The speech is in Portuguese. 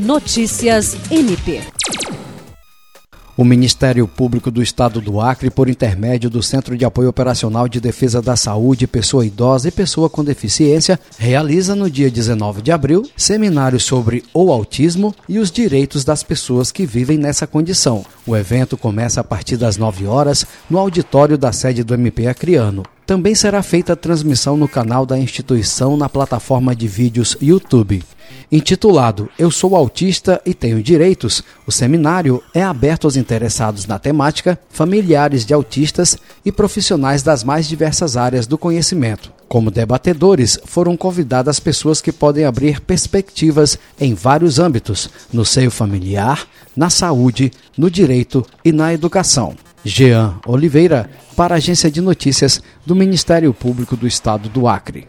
Notícias MP. O Ministério Público do Estado do Acre, por intermédio do Centro de Apoio Operacional de Defesa da Saúde, Pessoa Idosa e Pessoa com Deficiência, realiza no dia 19 de abril seminários sobre o autismo e os direitos das pessoas que vivem nessa condição. O evento começa a partir das 9 horas no auditório da sede do MP Acriano. Também será feita a transmissão no canal da instituição na plataforma de vídeos YouTube. Intitulado Eu Sou Autista e Tenho Direitos, o seminário é aberto aos interessados na temática, familiares de autistas e profissionais das mais diversas áreas do conhecimento. Como debatedores, foram convidadas pessoas que podem abrir perspectivas em vários âmbitos, no seio familiar, na saúde, no direito e na educação. Jean Oliveira, para a Agência de Notícias do Ministério Público do Estado do Acre.